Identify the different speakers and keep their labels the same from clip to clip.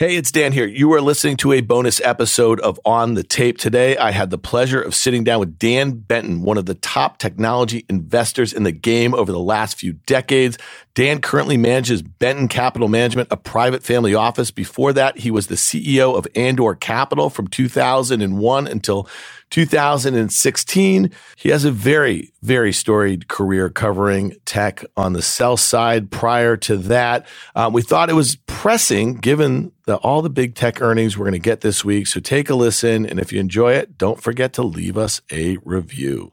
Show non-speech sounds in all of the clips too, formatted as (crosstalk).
Speaker 1: Hey, it's Dan here. You are listening to a bonus episode of On the Tape. Today, I had the pleasure of sitting down with Dan Benton, one of the top technology investors in the game over the last few decades. Dan currently manages Benton Capital Management, a private family office. Before that, he was the CEO of Andor Capital from 2001 until 2016. He has a very, very storied career covering tech on the sell side. Prior to that, um, we thought it was pressing given the, all the big tech earnings we're going to get this week. So take a listen. And if you enjoy it, don't forget to leave us a review.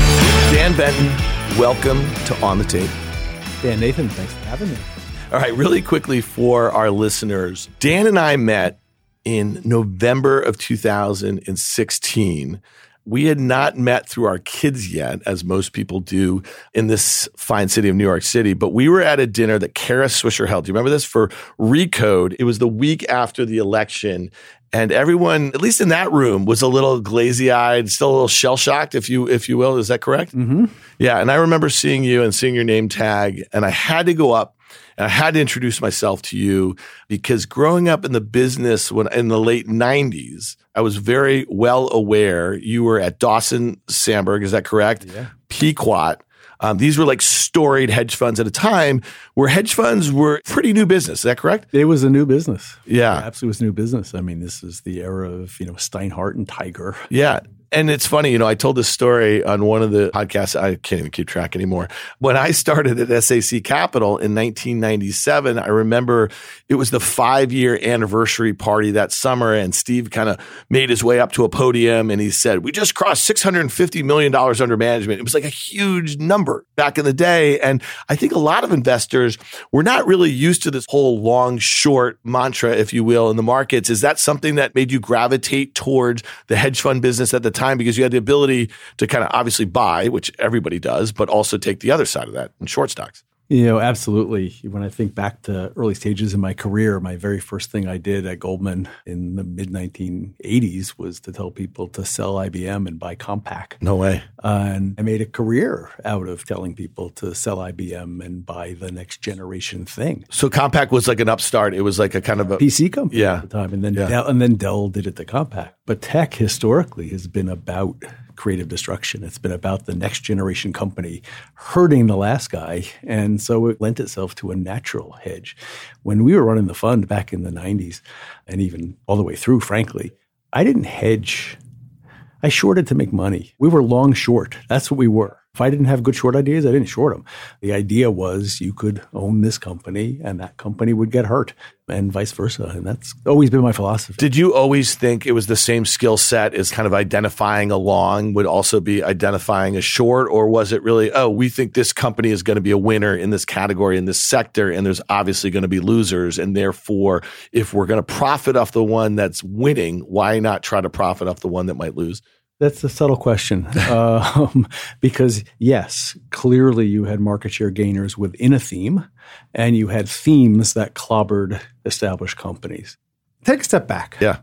Speaker 1: Dan Benton, welcome to On the Tape.
Speaker 2: Dan Nathan, thanks for having me.
Speaker 1: All right, really quickly for our listeners, Dan and I met in November of 2016. We had not met through our kids yet, as most people do in this fine city of New York City, but we were at a dinner that Kara Swisher held. Do you remember this? For Recode. It was the week after the election. And everyone, at least in that room, was a little glazy eyed, still a little shell shocked, if you if you will. Is that correct?
Speaker 2: Mm-hmm.
Speaker 1: Yeah. And I remember seeing you and seeing your name tag, and I had to go up and I had to introduce myself to you because growing up in the business when in the late 90s, I was very well aware you were at Dawson Samberg, is that correct?
Speaker 2: Yeah.
Speaker 1: Pequot. Um, these were like storied hedge funds at a time where hedge funds were pretty new business. Is that correct?
Speaker 2: It was a new business.
Speaker 1: Yeah.
Speaker 2: It absolutely was new business. I mean, this is the era of, you know, Steinhardt and Tiger.
Speaker 1: Yeah. And it's funny, you know, I told this story on one of the podcasts. I can't even keep track anymore. When I started at SAC Capital in 1997, I remember it was the five year anniversary party that summer. And Steve kind of made his way up to a podium and he said, We just crossed $650 million under management. It was like a huge number back in the day. And I think a lot of investors were not really used to this whole long, short mantra, if you will, in the markets. Is that something that made you gravitate towards the hedge fund business at the time? Time because you had the ability to kind of obviously buy, which everybody does, but also take the other side of that in short stocks.
Speaker 2: You know, absolutely. When I think back to early stages in my career, my very first thing I did at Goldman in the mid 1980s was to tell people to sell IBM and buy Compaq.
Speaker 1: No way.
Speaker 2: and I made a career out of telling people to sell IBM and buy the next generation thing.
Speaker 1: So Compaq was like an upstart. It was like a kind of a
Speaker 2: PC company
Speaker 1: Yeah.
Speaker 2: at the time, and then
Speaker 1: Yeah.
Speaker 2: Dell, and then Dell did it to Compaq. But tech historically has been about creative destruction. It's been about the next generation company hurting the last guy, and so it lent itself to a natural hedge. When we were running the fund back in the '90s, and even all the way through, frankly, I didn't hedge. I shorted to make money. We were long short. That's what we were. If I didn't have good short ideas, I didn't short them. The idea was you could own this company and that company would get hurt and vice versa. And that's always been my philosophy.
Speaker 1: Did you always think it was the same skill set as kind of identifying a long would also be identifying a short, or was it really, oh, we think this company is going to be a winner in this category, in this sector, and there's obviously going to be losers. And therefore, if we're going to profit off the one that's winning, why not try to profit off the one that might lose?
Speaker 2: That's a subtle question. um, (laughs) because, yes, clearly you had market share gainers within a theme, and you had themes that clobbered established companies. Take a step back.
Speaker 1: Yeah.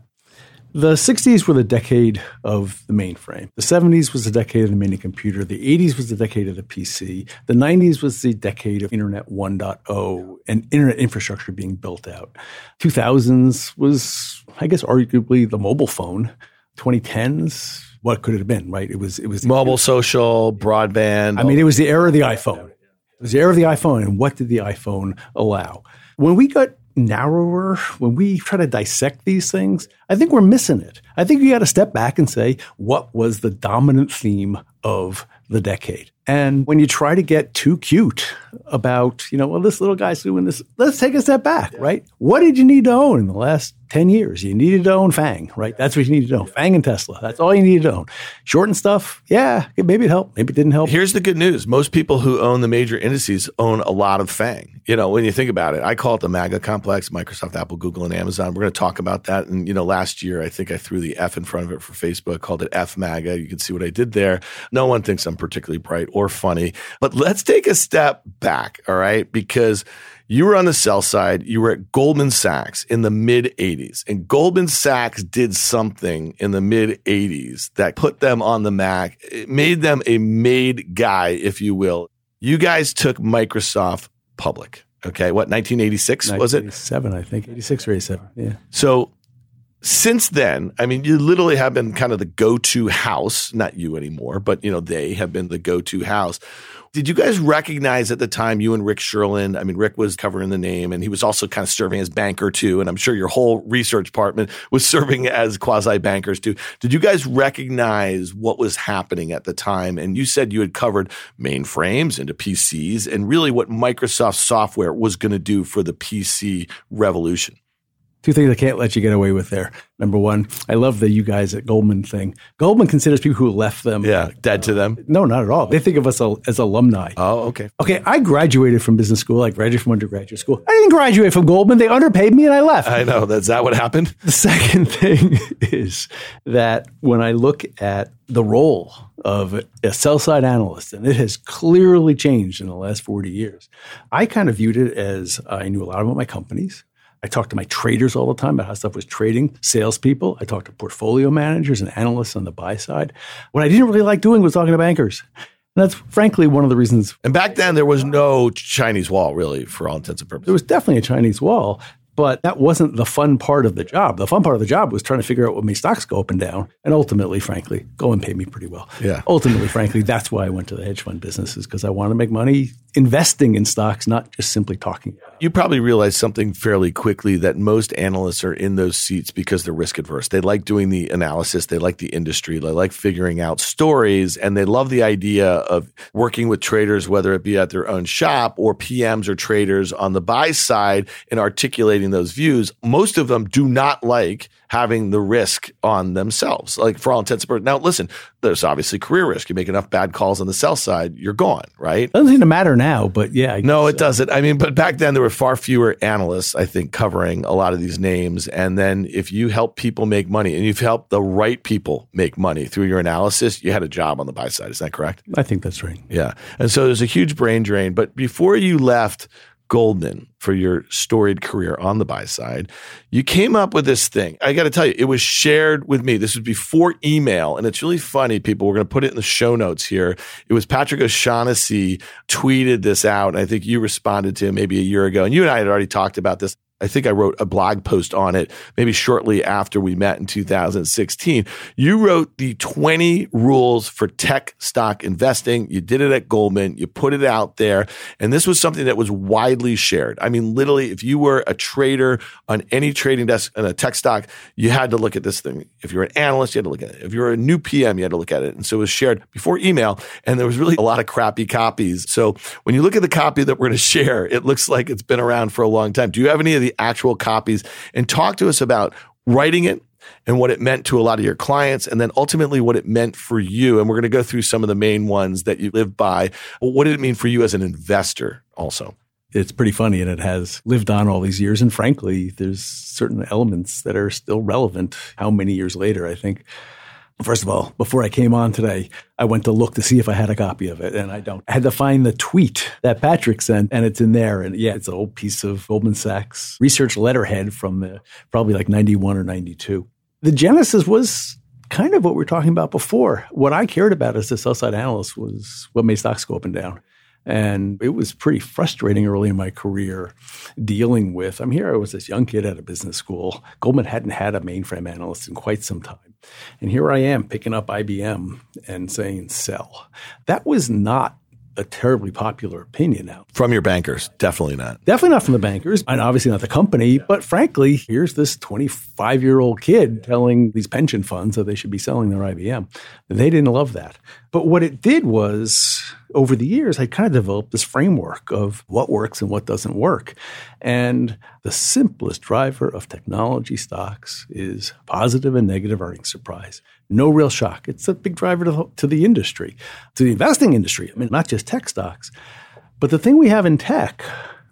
Speaker 2: The 60s were the decade of the mainframe. The 70s was the decade of the mini computer. The 80s was the decade of the PC. The 90s was the decade of Internet 1.0 and internet infrastructure being built out. 2000s was, I guess, arguably the mobile phone. 2010s, what could it have been, right? It was, it was
Speaker 1: Mobile, social, broadband.
Speaker 2: I mean, it was the era of the iPhone. It was the era of the iPhone. And what did the iPhone allow? When we got narrower, when we try to dissect these things, I think we're missing it. I think you got to step back and say, what was the dominant theme of the decade? And when you try to get too cute about, you know, well, this little guy's doing this, let's take a step back, yeah. right? What did you need to own in the last 10 years? You needed to own FANG, right? That's what you needed to own. FANG and Tesla. That's all you needed to own. Short and stuff, yeah, maybe it helped. Maybe it didn't help.
Speaker 1: Here's the good news. Most people who own the major indices own a lot of FANG. You know, when you think about it, I call it the MAGA complex, Microsoft, Apple, Google, and Amazon. We're going to talk about that. And, you know, last year, I think I threw the F in front of it for Facebook, called it F MAGA. You can see what I did there. No one thinks I'm particularly bright or funny. But let's take a step back, all right? Because you were on the sell side. You were at Goldman Sachs in the mid 80s. And Goldman Sachs did something in the mid 80s that put them on the Mac. It made them a made guy, if you will. You guys took Microsoft public. Okay. What, 1986 was it?
Speaker 2: 87, I think. 86 or 87. Yeah.
Speaker 1: So since then, I mean, you literally have been kind of the go-to house, not you anymore, but you know, they have been the go-to house. Did you guys recognize at the time you and Rick Sherlund? I mean, Rick was covering the name and he was also kind of serving as banker too. And I'm sure your whole research department (laughs) was serving as quasi bankers too. Did you guys recognize what was happening at the time? And you said you had covered mainframes into PCs and really what Microsoft software was going to do for the PC revolution.
Speaker 2: Two things I can't let you get away with there. Number one, I love the you guys at Goldman thing. Goldman considers people who left them.
Speaker 1: Yeah, dead to them.
Speaker 2: No, not at all. They think of us as alumni.
Speaker 1: Oh, okay.
Speaker 2: Okay, I graduated from business school. I graduated from undergraduate school. I didn't graduate from Goldman. They underpaid me and I left.
Speaker 1: I know. That's that what happened?
Speaker 2: The second (laughs) thing is that when I look at the role of a sell side analyst, and it has clearly changed in the last 40 years, I kind of viewed it as I knew a lot about my companies. I talked to my traders all the time about how stuff was trading, salespeople. I talked to portfolio managers and analysts on the buy side. What I didn't really like doing was talking to bankers. And that's frankly one of the reasons.
Speaker 1: And back then, there was no Chinese wall, really, for all intents and purposes.
Speaker 2: There was definitely a Chinese wall. But that wasn't the fun part of the job. The fun part of the job was trying to figure out what made stocks go up and down. And ultimately, frankly, go and pay me pretty well.
Speaker 1: Yeah.
Speaker 2: Ultimately, frankly, that's why I went to the hedge fund businesses because I wanted to make money investing in stocks, not just simply talking.
Speaker 1: You probably realized something fairly quickly that most analysts are in those seats because they're risk adverse. They like doing the analysis, they like the industry, they like figuring out stories, and they love the idea of working with traders, whether it be at their own shop or PMs or traders on the buy side and articulating those views, most of them do not like having the risk on themselves. Like for all intents and purposes. Now, listen, there's obviously career risk. You make enough bad calls on the sell side, you're gone, right?
Speaker 2: Doesn't seem to matter now, but yeah. I
Speaker 1: no, it so. doesn't. I mean, but back then there were far fewer analysts, I think, covering a lot of these names. And then if you help people make money and you've helped the right people make money through your analysis, you had a job on the buy side. Is that correct?
Speaker 2: I think that's right.
Speaker 1: Yeah. And so there's a huge brain drain. But before you left Goldman for your storied career on the buy side, you came up with this thing. I got to tell you, it was shared with me. This was before email, and it's really funny, people. We're going to put it in the show notes here. It was Patrick O'Shaughnessy tweeted this out, and I think you responded to him maybe a year ago, and you and I had already talked about this. I think I wrote a blog post on it maybe shortly after we met in 2016. You wrote the 20 rules for tech stock investing. You did it at Goldman. You put it out there. And this was something that was widely shared. I mean, literally, if you were a trader on any trading desk in a tech stock, you had to look at this thing. If you're an analyst, you had to look at it. If you're a new PM, you had to look at it. And so it was shared before email. And there was really a lot of crappy copies. So when you look at the copy that we're going (laughs) to share, it looks like it's been around for a long time. Do you have any of the the actual copies and talk to us about writing it and what it meant to a lot of your clients, and then ultimately what it meant for you. And we're going to go through some of the main ones that you live by. What did it mean for you as an investor also?
Speaker 2: It's pretty funny, and it has lived on all these years. And frankly, there's certain elements that are still relevant. How many years later? I think First of all, before I came on today, I went to look to see if I had a copy of it, and I don't. I had to find the tweet that Patrick sent, and it's in there. And yeah, it's an old piece of Goldman Sachs research letterhead from the, probably like 91 or 92. The genesis was kind of what we were talking about before. What I cared about as a sell side analyst was what made stocks go up and down. And it was pretty frustrating early in my career dealing with. I'm here, I was this young kid at a business school. Goldman hadn't had a mainframe analyst in quite some time. And here I am picking up IBM and saying sell. That was not a terribly popular opinion now.
Speaker 1: From your bankers, definitely not.
Speaker 2: Definitely not from the bankers, and obviously not the company. But frankly, here's this 25 year old kid telling these pension funds that they should be selling their IBM. They didn't love that. But what it did was, over the years, I kind of developed this framework of what works and what doesn't work. And the simplest driver of technology stocks is positive and negative earnings surprise. No real shock. It's a big driver to the, to the industry, to the investing industry. I mean, not just tech stocks. But the thing we have in tech,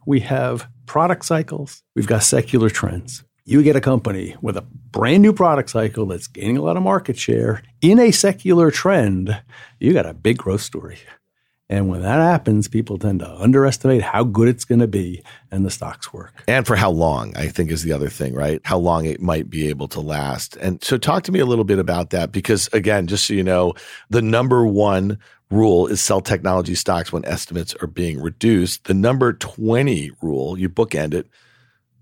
Speaker 2: we have product cycles, we've got secular trends you get a company with a brand new product cycle that's gaining a lot of market share in a secular trend, you got a big growth story. And when that happens, people tend to underestimate how good it's going to be and the stocks work.
Speaker 1: And for how long, I think is the other thing, right? How long it might be able to last. And so talk to me a little bit about that because again, just so you know, the number one rule is sell technology stocks when estimates are being reduced. The number 20 rule, you bookend it,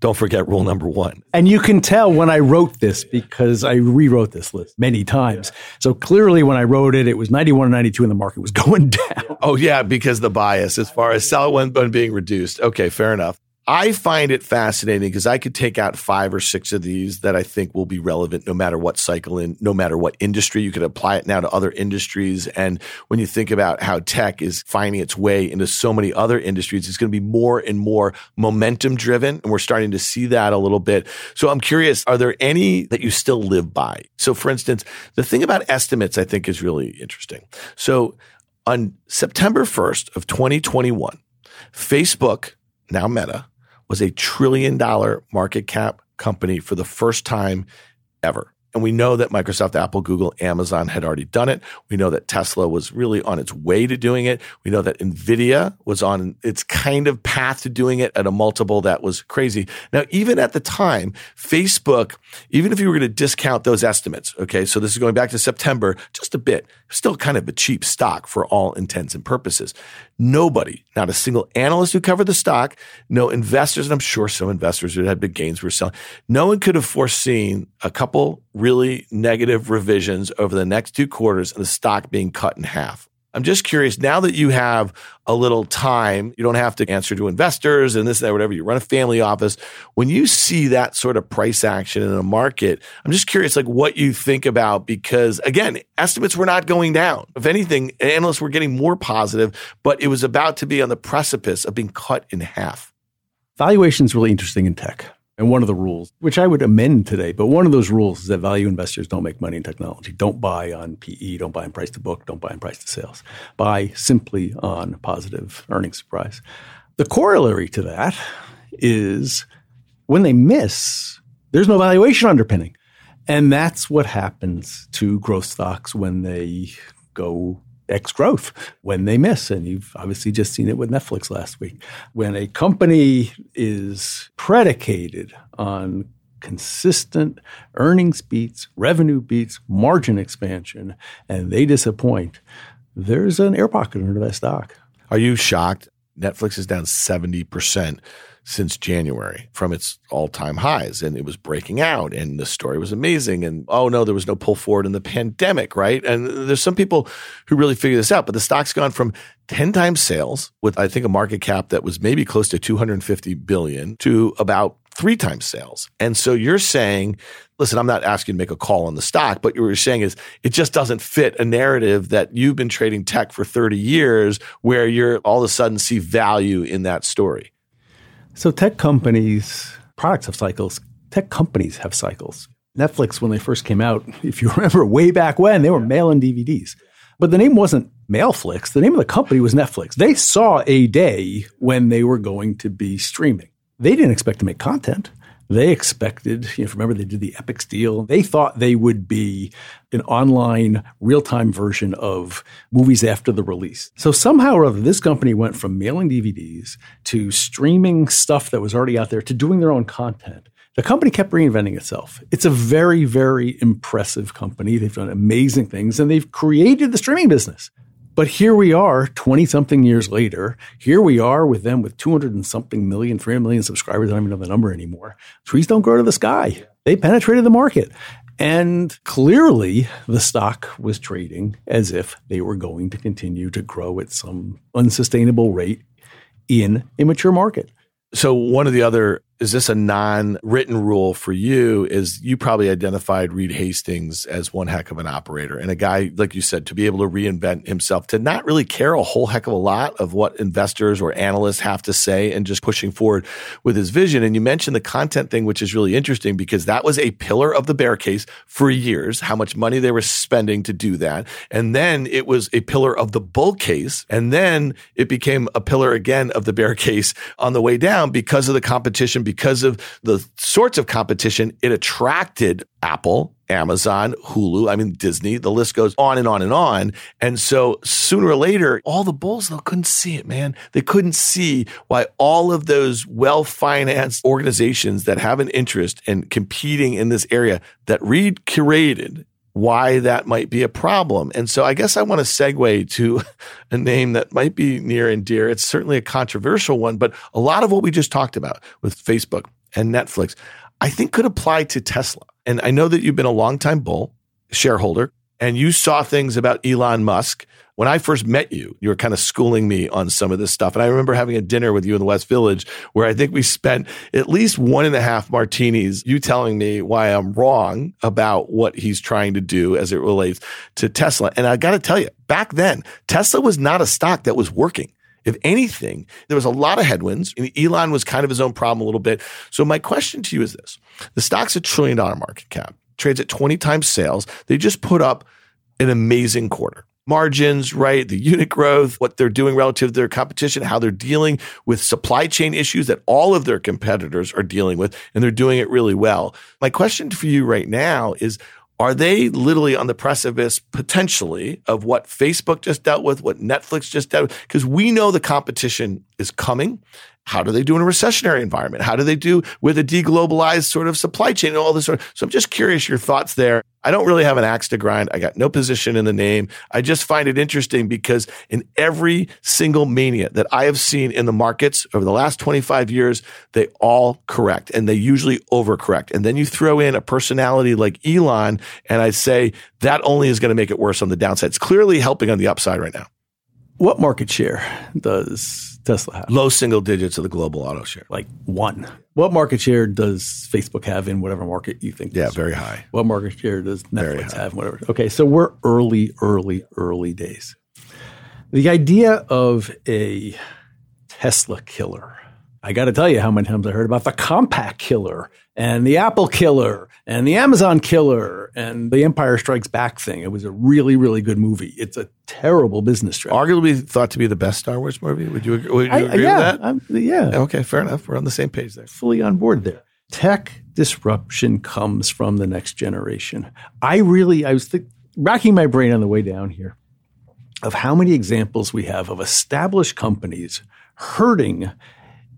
Speaker 1: don't forget rule number one.
Speaker 2: And you can tell when I wrote this because I rewrote this list many times. So clearly, when I wrote it, it was 91 and 92, and the market was (laughs) going down.
Speaker 1: Oh, yeah, because the bias as far as sell when, when being reduced. Okay, fair enough. I find it fascinating because I could take out five or six of these that I think will be relevant no matter what cycle in, no matter what industry. You could apply it now to other industries. And when you think about how tech is finding its way into so many other industries, it's going to be more and more momentum driven. And we're starting to see that a little bit. So I'm curious, are there any that you still live by? So for instance, the thing about estimates I think is really interesting. So on September 1st of 2021, Facebook, now Meta, was a trillion dollar market cap company for the first time ever. And we know that Microsoft, Apple, Google, Amazon had already done it. We know that Tesla was really on its way to doing it. We know that Nvidia was on its kind of path to doing it at a multiple that was crazy. Now, even at the time, Facebook, even if you were going to discount those estimates, okay, so this is going back to September, just a bit, still kind of a cheap stock for all intents and purposes. Nobody, not a single analyst who covered the stock, no investors, and I'm sure some investors who had big gains were selling. No one could have foreseen a couple really negative revisions over the next two quarters and the stock being cut in half. I'm just curious now that you have a little time, you don't have to answer to investors and this, and that, whatever. You run a family office. When you see that sort of price action in a market, I'm just curious, like what you think about because again, estimates were not going down. If anything, analysts were getting more positive, but it was about to be on the precipice of being cut in half.
Speaker 2: Valuation is really interesting in tech. And one of the rules, which I would amend today, but one of those rules is that value investors don't make money in technology. Don't buy on PE, don't buy on price to book, don't buy on price to sales. Buy simply on positive earnings surprise. The corollary to that is when they miss, there's no valuation underpinning. And that's what happens to growth stocks when they go X growth when they miss. And you've obviously just seen it with Netflix last week. When a company is predicated on consistent earnings beats, revenue beats, margin expansion, and they disappoint, there's an air pocket under that stock.
Speaker 1: Are you shocked? Netflix is down 70% since January from its all time highs. And it was breaking out and the story was amazing. And oh no, there was no pull forward in the pandemic, right? And there's some people who really figure this out, but the stock's gone from 10 times sales with, I think, a market cap that was maybe close to 250 billion to about three times sales. And so you're saying, listen, I'm not asking to make a call on the stock, but what you're saying is it just doesn't fit a narrative that you've been trading tech for 30 years where you're all of a sudden see value in that story.
Speaker 2: So tech companies, products have cycles. Tech companies have cycles. Netflix, when they first came out, (laughs) if you remember way back when, they were mailing DVDs. But the name wasn't Mailflix. The name of the company was Netflix. They saw a day when they were going to be streaming. They didn't expect to make content. They expected, you know, remember they did the Epix deal. They thought they would be an online real time version of movies after the release. So somehow or other, this company went from mailing DVDs to streaming stuff that was already out there to doing their own content. The company kept reinventing itself. It's a very, very impressive company. They've done amazing things and they've created the streaming business. But here we are 20 something years later. Here we are with them with 200 and something million, 300 million subscribers. I don't even know the number anymore. Trees don't grow to the sky. They penetrated the market. And clearly, the stock was trading as if they were going to continue to grow at some unsustainable rate in a mature market.
Speaker 1: So, one of the other is this a non-written rule for you is you probably identified Reed Hastings as one heck of an operator and a guy like you said to be able to reinvent himself to not really care a whole heck of a lot of what investors or analysts have to say and just pushing forward with his vision. And you mentioned the content thing which is really interesting because that was a pillar of the bear case for years how much money they were spending to do that. And then it was a pillar of the bull case. And then it became a pillar again of the bear case on the way down because of the competition because of the sorts of competition, it attracted Apple, Amazon, Hulu, I mean, Disney, the list goes on and on and on. And so sooner or later, all the bulls, they couldn't see it, man. They couldn't see why all of those well financed organizations that have an interest in competing in this area that Reed curated why that might be a problem. And so I guess I want to segue to (laughs) a name that might be near and dear. It's certainly a controversial one, but a lot of what we just talked about with Facebook and Netflix, I think could apply to Tesla. And I know that you've been a longtime bull shareholder and you saw things about Elon Musk when I first met you, you were kind of schooling me on some of this stuff. And I remember having a dinner with you in the West Village where I think we spent at least one and a half martinis, you telling me why I'm wrong about what he's trying to do as it relates to Tesla. And I got to tell you, back then, Tesla was not a stock that was working. If anything, there was a lot of headwinds. Elon was kind of his own problem a little bit. So my question to you is this. The stock's a trillion dollar market cap, trades at 20 times sales. They just put up an amazing quarter margins, right? The unit growth, what they're doing relative to their competition, how they're dealing with supply chain issues that all of their competitors are dealing with, and they're doing it really well. My question for you right now is, are they literally on the precipice potentially of what Facebook just dealt with, what Netflix just dealt with? Because we know the competition is coming how do they do in a recessionary environment? How do they do with a deglobalized sort of supply chain and all this sort of? So I'm just curious your thoughts there. I don't really have an axe to grind. I got no position in the name. I just find it interesting because in every single mania that I have seen in the markets over the last 25 years, they all correct and they usually overcorrect. And then you throw in a personality like Elon and I say that only is going to make it worse on the downside. It's clearly helping on the upside right now.
Speaker 2: What market share does Tesla have?
Speaker 1: Low single digits of the global auto share.
Speaker 2: Like one. What market share does Facebook have in whatever market you think?
Speaker 1: Yeah, very high.
Speaker 2: What market share does Netflix have? Whatever. Okay, so we're early, early, early days. The idea of a Tesla killer I got to tell you how many times I heard about the Compaq killer and the Apple killer and the Amazon killer and the Empire Strikes Back thing. It was a really, really good movie. It's a terrible business strategy.
Speaker 1: Arguably thought to be the best Star Wars movie. Would you, would you I, agree
Speaker 2: yeah,
Speaker 1: with that? I'm,
Speaker 2: yeah.
Speaker 1: Okay, fair enough. We're on the same page there.
Speaker 2: Fully on board there. Tech disruption comes from the next generation. I really, I was th- racking my brain on the way down here of how many examples we have of established companies hurting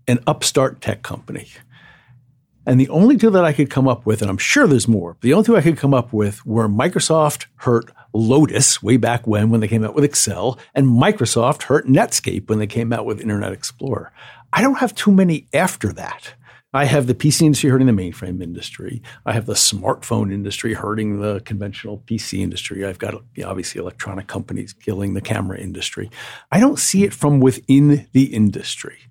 Speaker 2: an upstart tech company. And the only two that I could come up with, and I'm sure there's more, the only two I could come up with were Microsoft hurt Lotus way back when, when they came out with Excel, and Microsoft hurt Netscape when they came out with Internet Explorer. I don't have too many after that. I have the PC industry hurting the mainframe industry. I have the smartphone industry hurting the conventional PC industry. I've got obviously electronic companies killing the camera industry. I don't see it from within the industry.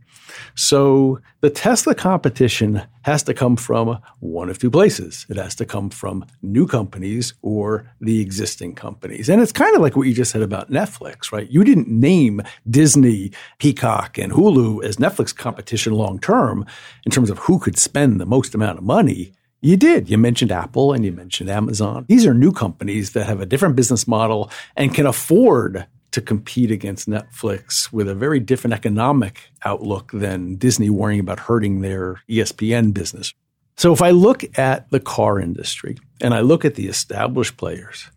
Speaker 2: So the Tesla competition has to come from one of two places. It has to come from new companies or the existing companies. And it's kind of like what you just said about Netflix, right? You didn't name Disney, Peacock, and Hulu as Netflix competition long term in terms of who could spend the most amount of money. You did. You mentioned Apple and you mentioned Amazon. These are new companies that have a different business model and can afford to compete against Netflix with a very different economic outlook than Disney worrying about hurting their ESPN business. So if I look at the car industry and I look at the established players,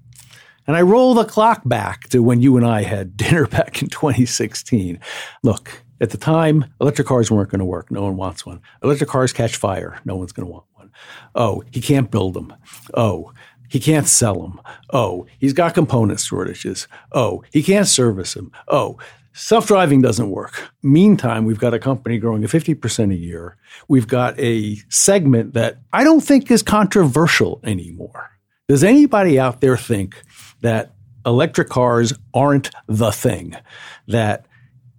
Speaker 2: and I roll the clock back to when you and I had (laughs) dinner back in 2016. Look, at the time, electric cars weren't going to work. No one wants one. Electric cars catch fire. No one's going to want one. Oh, he can't build them. Oh, he can't sell them. Oh, he's got component shortages. Oh, he can't service them. Oh, self driving doesn't work. Meantime, we've got a company growing at 50% a year. We've got a segment that I don't think is controversial anymore. Does anybody out there think that electric cars aren't the thing? That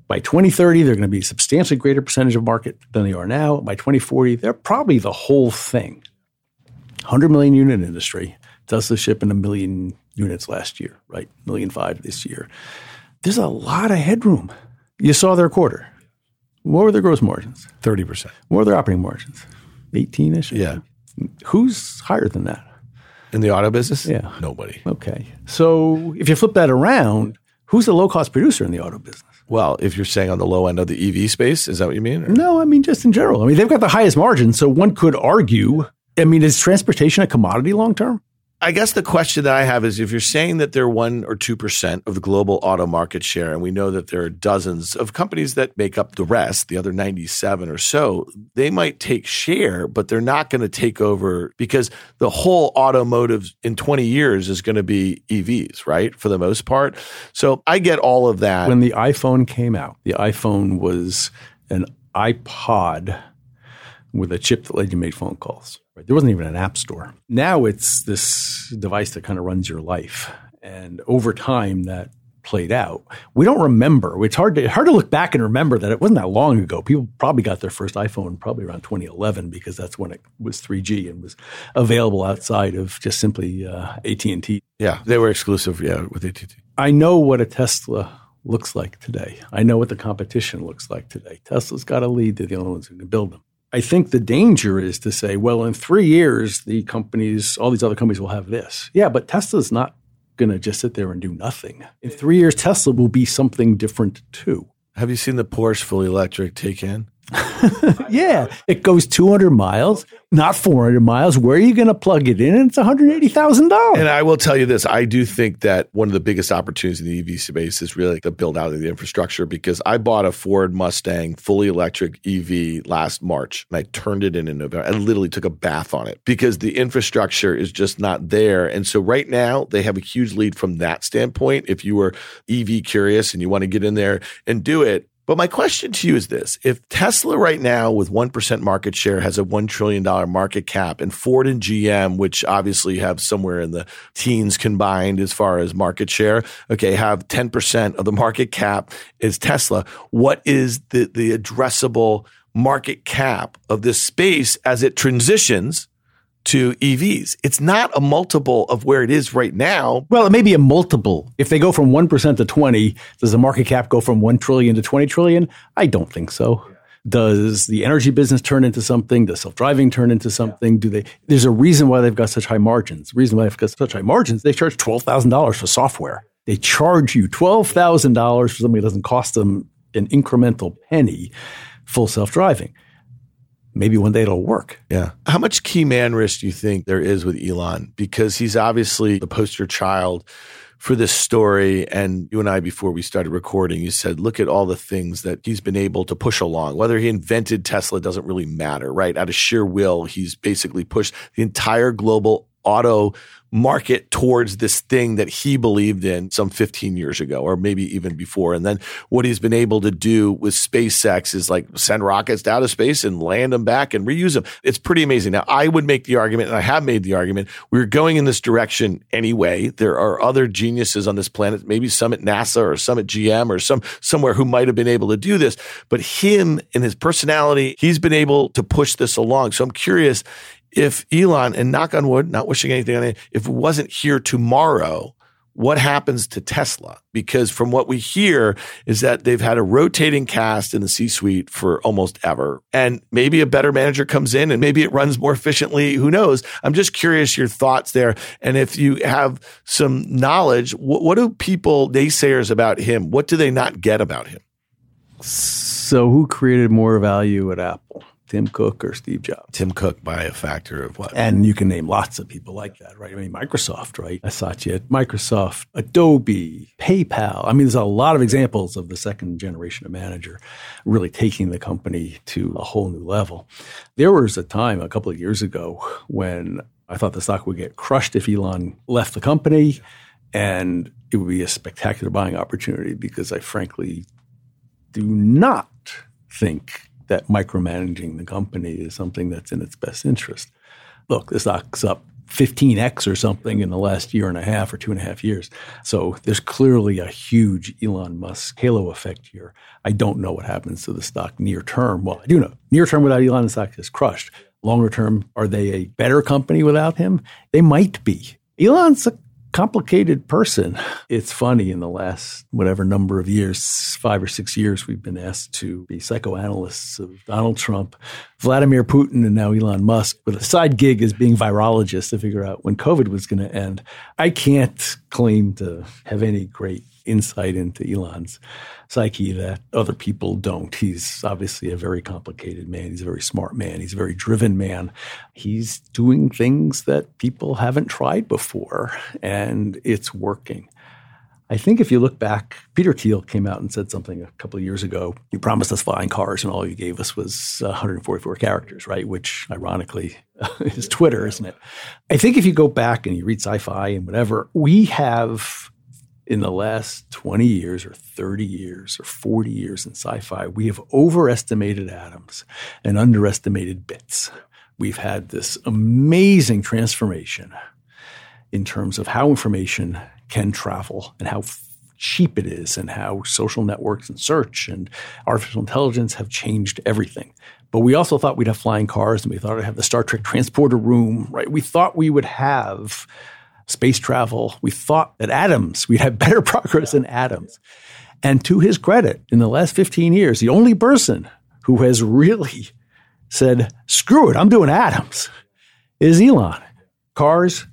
Speaker 2: by 2030, they're going to be a substantially greater percentage of market than they are now. By 2040, they're probably the whole thing. 100 million unit industry. Tesla shipping a million units last year, right? Million five this year. There's a lot of headroom. You saw their quarter. What were their gross margins?
Speaker 1: 30%.
Speaker 2: What were their operating margins? 18 ish?
Speaker 1: Yeah.
Speaker 2: Who's higher than that?
Speaker 1: In the auto business?
Speaker 2: Yeah.
Speaker 1: Nobody.
Speaker 2: Okay. So if you flip that around, who's the low cost producer in the auto business?
Speaker 1: Well, if you're saying on the low end of the EV space, is that what you mean? Or?
Speaker 2: No, I mean just in general. I mean, they've got the highest margin. So one could argue, I mean, is transportation a commodity long term?
Speaker 1: I guess the question that I have is if you're saying that they're one or 2% of the global auto market share, and we know that there are dozens of companies that make up the rest, the other 97 or so, they might take share, but they're not going to take over because the whole automotive in 20 years is going to be EVs, right? For the most part. So I get all of that.
Speaker 2: When the iPhone came out, the iPhone was an iPod with a chip that let you make phone calls. Right? There wasn't even an app store. Now it's this device that kind of runs your life. And over time, that played out. We don't remember. It's hard to hard to look back and remember that it wasn't that long ago. People probably got their first iPhone probably around 2011 because that's when it was 3G and was available outside of just simply uh, AT&T.
Speaker 1: Yeah, they were exclusive. Yeah, with AT&T.
Speaker 2: I know what a Tesla looks like today. I know what the competition looks like today. Tesla's got a lead. They're the only ones who can build them. I think the danger is to say, well, in three years, the companies, all these other companies will have this. Yeah, but Tesla's not going to just sit there and do nothing. In three years, Tesla will be something different too.
Speaker 1: Have you seen the Porsche fully electric Taycan? (laughs)
Speaker 2: yeah, it goes 200 miles, not 400 miles. Where are you going to plug it in? And it's $180,000.
Speaker 1: And I will tell you this I do think that one of the biggest opportunities in the EV space is really the build out of the infrastructure because I bought a Ford Mustang fully electric EV last March and I turned it in in November. I literally took a bath on it because the infrastructure is just not there. And so right now they have a huge lead from that standpoint. If you were EV curious and you want to get in there and do it, but my question to you is this if Tesla right now, with 1% market share, has a $1 trillion market cap, and Ford and GM, which obviously have somewhere in the teens combined as far as market share, okay, have 10% of the market cap is Tesla, what is the, the addressable market cap of this space as it transitions? To EVs. It's not a multiple of where it is right now.
Speaker 2: Well, it may be a multiple. If they go from 1% to 20, does the market cap go from 1 trillion to 20 trillion? I don't think so. Does the energy business turn into something? Does self-driving turn into something? Do they There's a reason why they've got such high margins. The reason why they've got such high margins, they charge $12,000 for software. They charge you $12,000 for something that doesn't cost them an incremental penny full self-driving maybe one day it'll work.
Speaker 1: Yeah. How much key man risk do you think there is with Elon? Because he's obviously the poster child for this story. And you and I, before we started recording, you said, look at all the things that he's been able to push along. Whether he invented Tesla doesn't really matter, right? Out of sheer will, he's basically pushed the entire global auto market towards this thing that he believed in some 15 years ago, or maybe even before. And then what he's been able to do with SpaceX is like send rockets out of space and land them back and reuse them. It's pretty amazing. Now, I would make the argument, and I have made the argument, we're going in this direction anyway. There are other geniuses on this planet, maybe some at NASA or some at GM or some somewhere who might have been able to do this. But him and his personality, he's been able to push this along. So I'm curious if Elon, and knock on wood, not wishing anything on it, if it wasn't here tomorrow, what happens to Tesla? Because from what we hear is that they've had a rotating cast in the C suite for almost ever. And maybe a better manager comes in and maybe it runs more efficiently. Who knows? I'm just curious your thoughts there. And if you have some knowledge, what, what do people, naysayers about him, what do they not get about him?
Speaker 2: So who created more value at Apple? Tim Cook or Steve Jobs.
Speaker 1: Tim Cook by a factor of what?
Speaker 2: And you can name lots of people like that, right? I mean, Microsoft, right? Satya at Microsoft, Adobe, PayPal. I mean, there's a lot of examples of the second generation of manager really taking the company to a whole new level. There was a time a couple of years ago when I thought the stock would get crushed if Elon left the company and it would be a spectacular buying opportunity because I frankly do not think that micromanaging the company is something that's in its best interest. Look, the stock's up 15x or something in the last year and a half or two and a half years. So there's clearly a huge Elon Musk halo effect here. I don't know what happens to the stock near term. Well, I do know near term without Elon, the stock is crushed. Longer term, are they a better company without him? They might be. Elon's a complicated person. It's funny in the last whatever number of years, five or six years, we've been asked to be psychoanalysts of Donald Trump, Vladimir Putin, and now Elon Musk with a side gig as being virologists to figure out when COVID was going to end. I can't claim to have any great insight into Elon's psyche that other people don't. He's obviously a very complicated man. He's a very smart man. He's a very driven man. He's doing things that people haven't tried before, and it's working. I think if you look back, Peter Thiel came out and said something a couple of years ago. You promised us flying cars, and all you gave us was 144 characters, right? Which, ironically, (laughs) is Twitter, isn't it? I think if you go back and you read sci fi and whatever, we have in the last 20 years or 30 years or 40 years in sci fi, we have overestimated atoms and underestimated bits. We've had this amazing transformation in terms of how information can travel and how cheap it is and how social networks and search and artificial intelligence have changed everything. But we also thought we'd have flying cars and we thought we'd have the Star Trek transporter room, right? We thought we would have space travel. We thought that atoms, (laughs) we'd have better progress in atoms. And to his credit, in the last 15 years, the only person who has really (laughs) said, screw it, I'm doing atoms, (laughs) is Elon. Cars,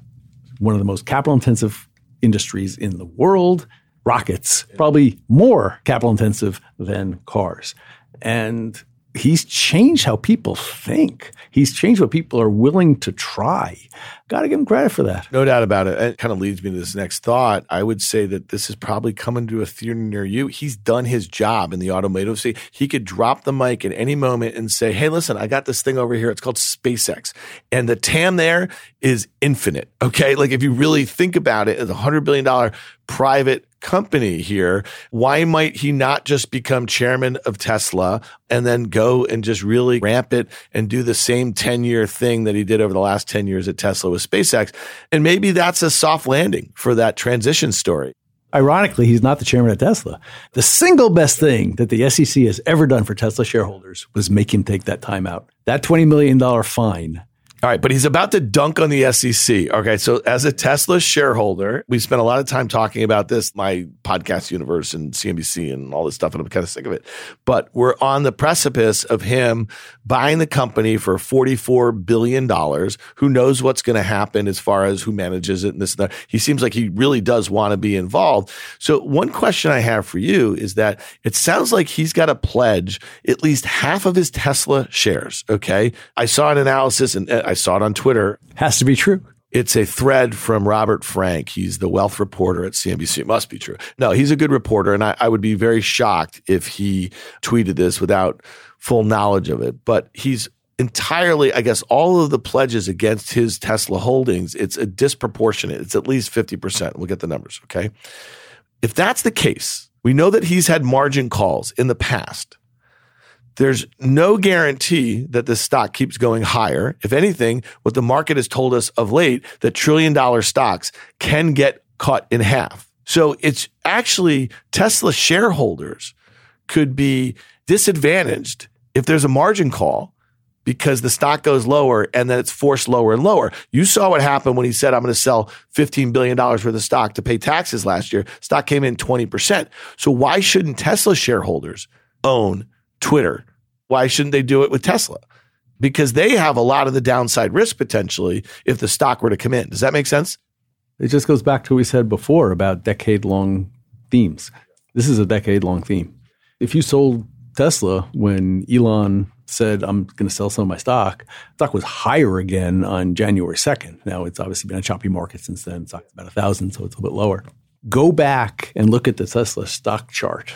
Speaker 2: one of the most capital intensive industries in the world. Rockets, probably more capital intensive than cars. And he's changed how people think. He's changed what people are willing to try. Got to give him credit for that.
Speaker 1: No doubt about it. It kind of leads me to this next thought. I would say that this is probably coming to a theater near you. He's done his job in the automotive scene. He could drop the mic at any moment and say, Hey, listen, I got this thing over here. It's called SpaceX. And the TAM there is infinite. Okay. Like if you really think about it, it's a hundred billion dollar private company here. Why might he not just become chairman of Tesla and then go and just really ramp it and do the same 10 year thing that he did over the last 10 years at Tesla with SpaceX? And maybe that's a soft landing for that transition story.
Speaker 2: Ironically, he's not the chairman of Tesla. The single best thing that the SEC has ever done for Tesla shareholders was make him take that time out. That $20 million fine
Speaker 1: all right, but he's about to dunk on the SEC. Okay, so as a Tesla shareholder, we spent a lot of time talking about this, my podcast universe and CNBC and all this stuff, and I'm kind of sick of it. But we're on the precipice of him buying the company for $44 billion. Who knows what's going to happen as far as who manages it and this and that. He seems like he really does want to be involved. So one question I have for you is that it sounds like he's got to pledge at least half of his Tesla shares. Okay. I saw an analysis and uh, I saw it on Twitter.
Speaker 2: Has to be true.
Speaker 1: It's a thread from Robert Frank. He's the wealth reporter at CNBC. It must be true. No, he's a good reporter. And I, I, would be very shocked if he tweeted this without full knowledge of it. But he's entirely, I guess, all of the pledges against his Tesla holdings, it's a disproportionate. It's at least 50%. We'll get the numbers. Okay. If that's the case, we know that he's had margin calls in the past there's no guarantee that the stock keeps going higher. If anything, what the market has told us of late that trillion dollar stocks can get cut in half. So it's actually Tesla shareholders could be disadvantaged if there's a margin call because the stock goes lower and then it's forced lower and lower. You saw what happened when he said, I'm going to sell $15 billion worth of stock to pay taxes last year. Stock came in 20%. So why shouldn't Tesla shareholders own Twitter. Why shouldn't they do it with Tesla? Because they have a lot of the downside risk potentially if the stock were to come in. Does that make sense?
Speaker 2: It just goes back to what we said before about decade long themes. This is a decade long theme. If you sold Tesla when Elon said, I'm going to sell some of my stock, stock was higher again on January 2nd. Now it's obviously been a choppy market since then. Stock's about a thousand, so it's a little bit lower. Go back and look at the Tesla stock chart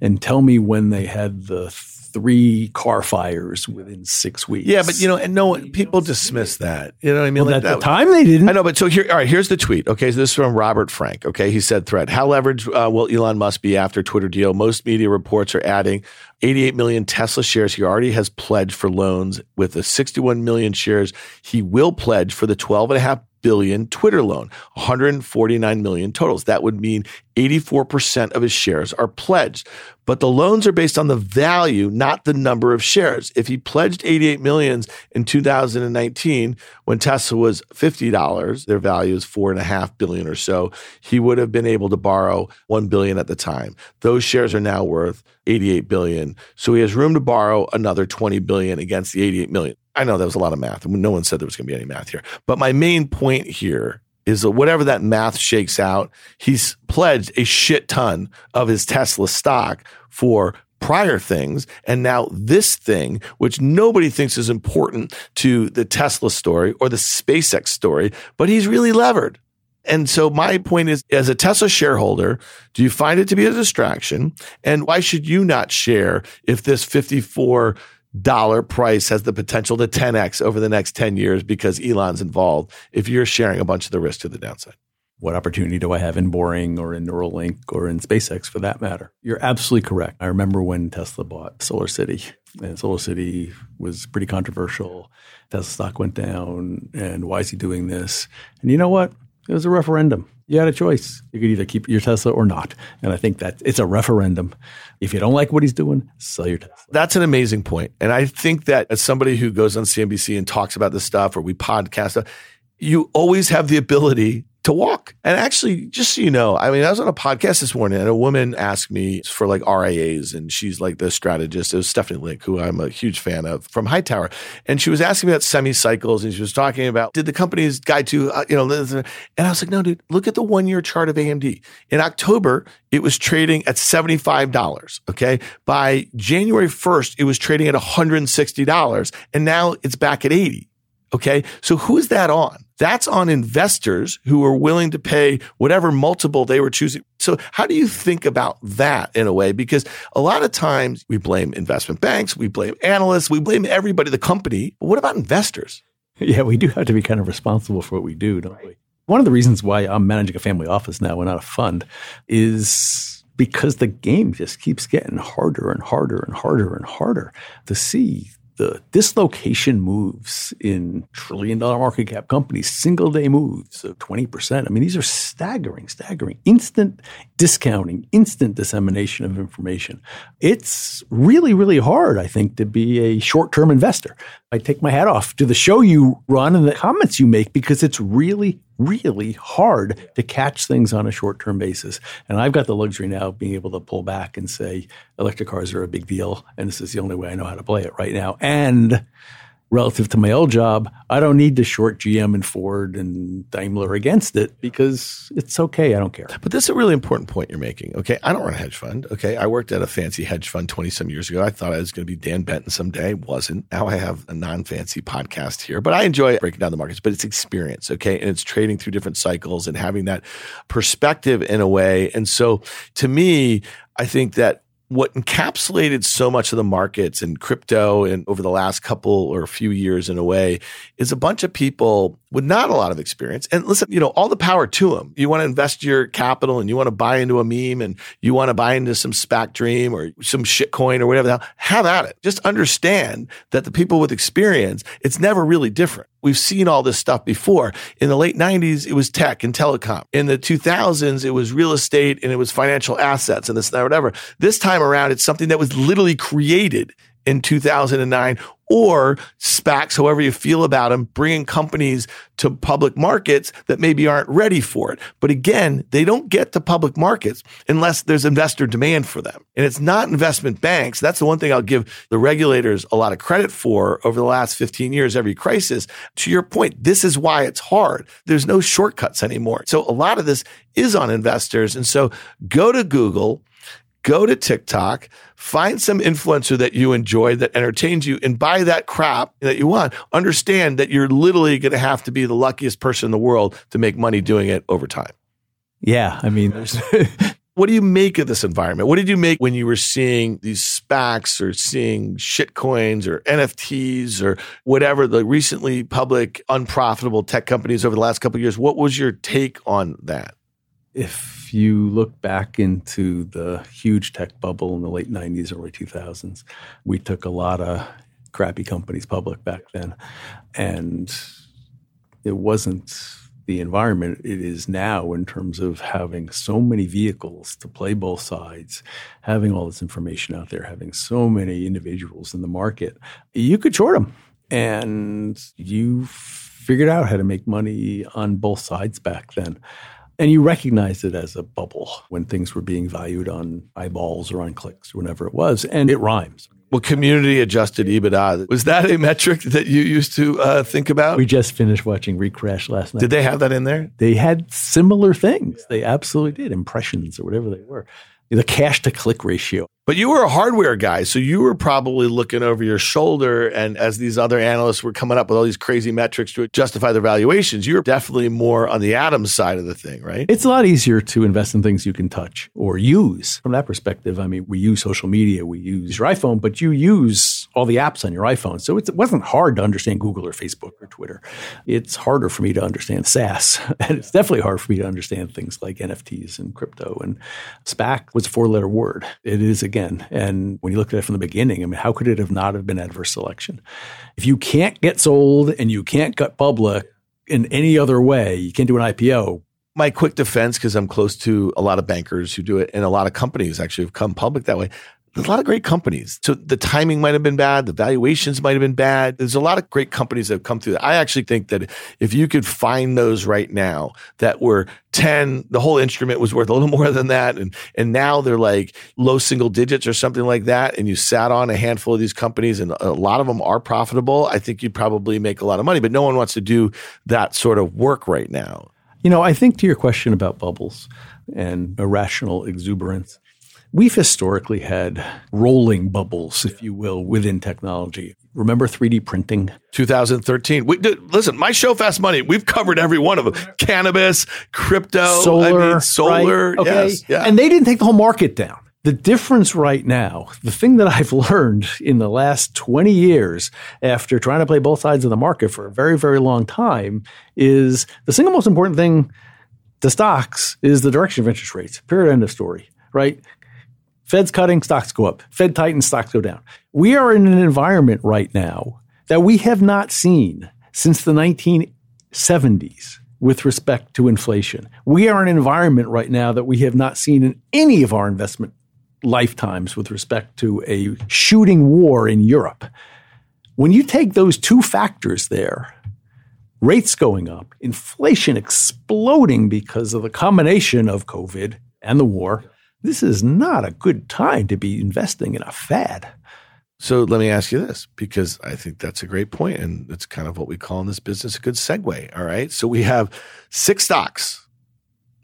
Speaker 2: and tell me when they had the three car fires within six weeks.
Speaker 1: Yeah, but you know, and no people dismiss that. You know what I mean?
Speaker 2: Well, like at that, the time they didn't.
Speaker 1: I know, but so here, all right, here's the tweet. Okay, so this is from Robert Frank. Okay, he said, "Threat: How leveraged uh, will Elon Musk be after Twitter deal? Most media reports are adding 88 million Tesla shares he already has pledged for loans with the 61 million shares he will pledge for the 12 and a half billion Twitter loan, 149 million totals. That would mean 84% of his shares are pledged. But the loans are based on the value, not the number of shares. If he pledged 88 millions in 2019, when Tesla was $50, their value is four and a half billion or so, he would have been able to borrow 1 billion at the time. Those shares are now worth 88 billion. So he has room to borrow another 20 billion against the 88 million. I know that was a lot of math. No one said there was going to be any math here. But my main point here is that whatever that math shakes out, he's pledged a shit ton of his Tesla stock for prior things. And now this thing, which nobody thinks is important to the Tesla story or the SpaceX story, but he's really levered. And so my point is, as a Tesla shareholder, do you find it to be a distraction? And why should you not share if this 54 dollar price has the potential to 10x over the next 10 years because Elon's involved if you're sharing a bunch of the risk to the downside.
Speaker 2: What opportunity do I have in Boring or in Neuralink or in SpaceX for that matter? You're absolutely correct. I remember when Tesla bought Solar City, and Solar City was pretty controversial. Tesla stock went down, and why is he doing this? And you know what? It was a referendum. You had a choice. You could either keep your Tesla or not. And I think that it's a referendum. If you don't like what he's doing, sell your Tesla.
Speaker 1: That's an amazing point. And I think that as somebody who goes on CNBC and talks about this stuff or we podcast, you always have the ability to walk. And actually, just so you know, I mean, I was on a podcast this morning and a woman asked me for like RIAs and she's like the strategist. It was Stephanie Link, who I'm a huge fan of from Hightower. And she was asking me about semi cycles and she was talking about, did the company's guide to, uh, you know, and I was like, no, dude, look at the one year chart of AMD. In October, it was trading at $75. Okay. By January 1st, it was trading at $160 and now it's back at 80. Okay. So who's that on? That's on investors who are willing to pay whatever multiple they were choosing. So how do you think about that in a way? Because a lot of times we blame investment banks, we blame analysts, we blame everybody, the company. But what about investors? (laughs)
Speaker 2: Yeah, we do have to be kind of responsible for what we do, don't we? One of the reasons why I'm managing a family office now and not a fund is because the game just keeps getting harder and harder and harder and harder to see the dislocation moves in trillion dollar market cap companies, single day moves of 20%. I mean, these are staggering, staggering, instant discounting, instant dissemination of information. It's really, really hard, I think, to be a short term investor. I take my hat off to the show you run and the comments you make because it's really, really hard to catch things on a short term basis. And I've got the luxury now of being able to pull back and say electric cars are a big deal. And this is the only way I know how to play it right now. And relative to my old job, I don't need to short GM and Ford and Daimler against it because it's okay. I don't care.
Speaker 1: But this is a really important point you're making. Okay. I don't run a hedge fund. Okay. I worked at a fancy hedge fund 20 some years ago. I thought I was going to be Dan Benton someday. Wasn't. Now I have a non fancy podcast here, but I enjoy breaking down the markets, but it's experience. Okay. And it's trading through different cycles and having that perspective in a way. And so to me, I think that what encapsulated so much of the markets and crypto and over the last couple or a few years in a way is a bunch of people with not a lot of experience. And listen, you know, all the power to them. You want to invest your capital and you want to buy into a meme and you want to buy into some SPAC dream or some shitcoin or whatever the hell, have at it. Just understand that the people with experience, it's never really different. We've seen all this stuff before. In the late 90s, it was tech and telecom. In the 2000s, it was real estate and it was financial assets and this and that, whatever. This time around, it's something that was literally created in 2009 or SPACs, however you feel about them, bringing companies to public markets that maybe aren't ready for it. But again, they don't get to public markets unless there's investor demand for them. And it's not investment banks. That's the one thing I'll give the regulators a lot of credit for over the last 15 years, every crisis. To your point, this is why it's hard. There's no shortcuts anymore. So a lot of this is on investors. And so go to Google go to TikTok, find some influencer that you enjoy that entertains you and buy that crap that you want. Understand that you're literally going to have to be the luckiest person in the world to make money doing it over time.
Speaker 2: Yeah. I mean, there's. (laughs)
Speaker 1: what do you make of this environment? What did you make when you were seeing these SPACs or seeing shitcoins or NFTs or whatever the recently public unprofitable tech companies over the last couple years? What was your take on that?
Speaker 2: If you look back into the huge tech bubble in the late 90s, early 2000s, we took a lot of crappy companies public back then. And it wasn't the environment it is now in terms of having so many vehicles to play both sides, having all this information out there, having so many individuals in the market, you could short them. And you figured out how to make money on both sides back then. And you recognized it as a bubble when things were being valued on eyeballs or on clicks or whatever it was. And it rhymes.
Speaker 1: Well, community adjusted EBITDA was that a metric that you used to uh, think about?
Speaker 2: We just finished watching WeCrashed last night.
Speaker 1: Did they have that in there?
Speaker 2: They had similar things. They absolutely did impressions or whatever they were. The cash to click ratio.
Speaker 1: But you were a hardware guy, so you were probably looking over your shoulder. And as these other analysts were coming up with all these crazy metrics to justify their valuations, you were definitely more on the atoms side of the thing, right?
Speaker 2: It's a lot easier to invest in things you can touch or use. From that perspective, I mean, we use social media, we use your iPhone, but you use all the apps on your iPhone. So it wasn't hard to understand Google or Facebook or Twitter. It's harder for me to understand SaaS. (laughs) And it's definitely hard for me to understand things like NFTs and crypto. And SPAC was a four letter word. It is again. And when you look at it from the beginning, I mean, how could it have not have been adverse selection? If you can't get sold and you can't get public in any other way, you can't do an IPO.
Speaker 1: My quick defense, because I'm close to a lot of bankers who do it, and a lot of companies actually have come public that way there's a lot of great companies. So the timing might have been bad. The valuations might have been bad. There's a lot of great companies that have come through. I actually think that if you could find those right now that were 10, the whole instrument was worth a little (laughs) more than that. And, and now they're like low single digits or something like that. And you sat on a handful of these companies and a lot of them are profitable. I think you'd probably make a lot of money, but no one wants to do that sort of work right now.
Speaker 2: You know, I think to your question about bubbles and irrational exuberance, We've historically had rolling bubbles, if you will, within technology. Remember 3D printing?
Speaker 1: 2013. We, listen, my show Fast Money, we've covered every one of them. Cannabis, crypto,
Speaker 2: solar,
Speaker 1: I mean, solar.
Speaker 2: Right? Okay.
Speaker 1: Yes, yeah.
Speaker 2: And they didn't take the whole market down. The difference right now, the thing that I've (laughs) learned in the last 20 years after trying to play both sides of the market for a very, very long time is the single most important thing to stocks is the direction of interest rates. Period. End of story. Right? Fed's cutting, stocks go up. Fed tightens, stocks go down. We are in an environment right now that we have not seen since the 1970s with respect to inflation. We are in an environment right now that we have not seen in any of our investment lifetimes with respect to a shooting war in Europe. When you take those two factors there, rates going up, inflation exploding because of the combination of COVID and the war, this is not a good time to be investing in a fad.
Speaker 1: So let me ask you this, because I think that's a great point, and it's kind of what we call in this business a good segue. All right. So we have six stocks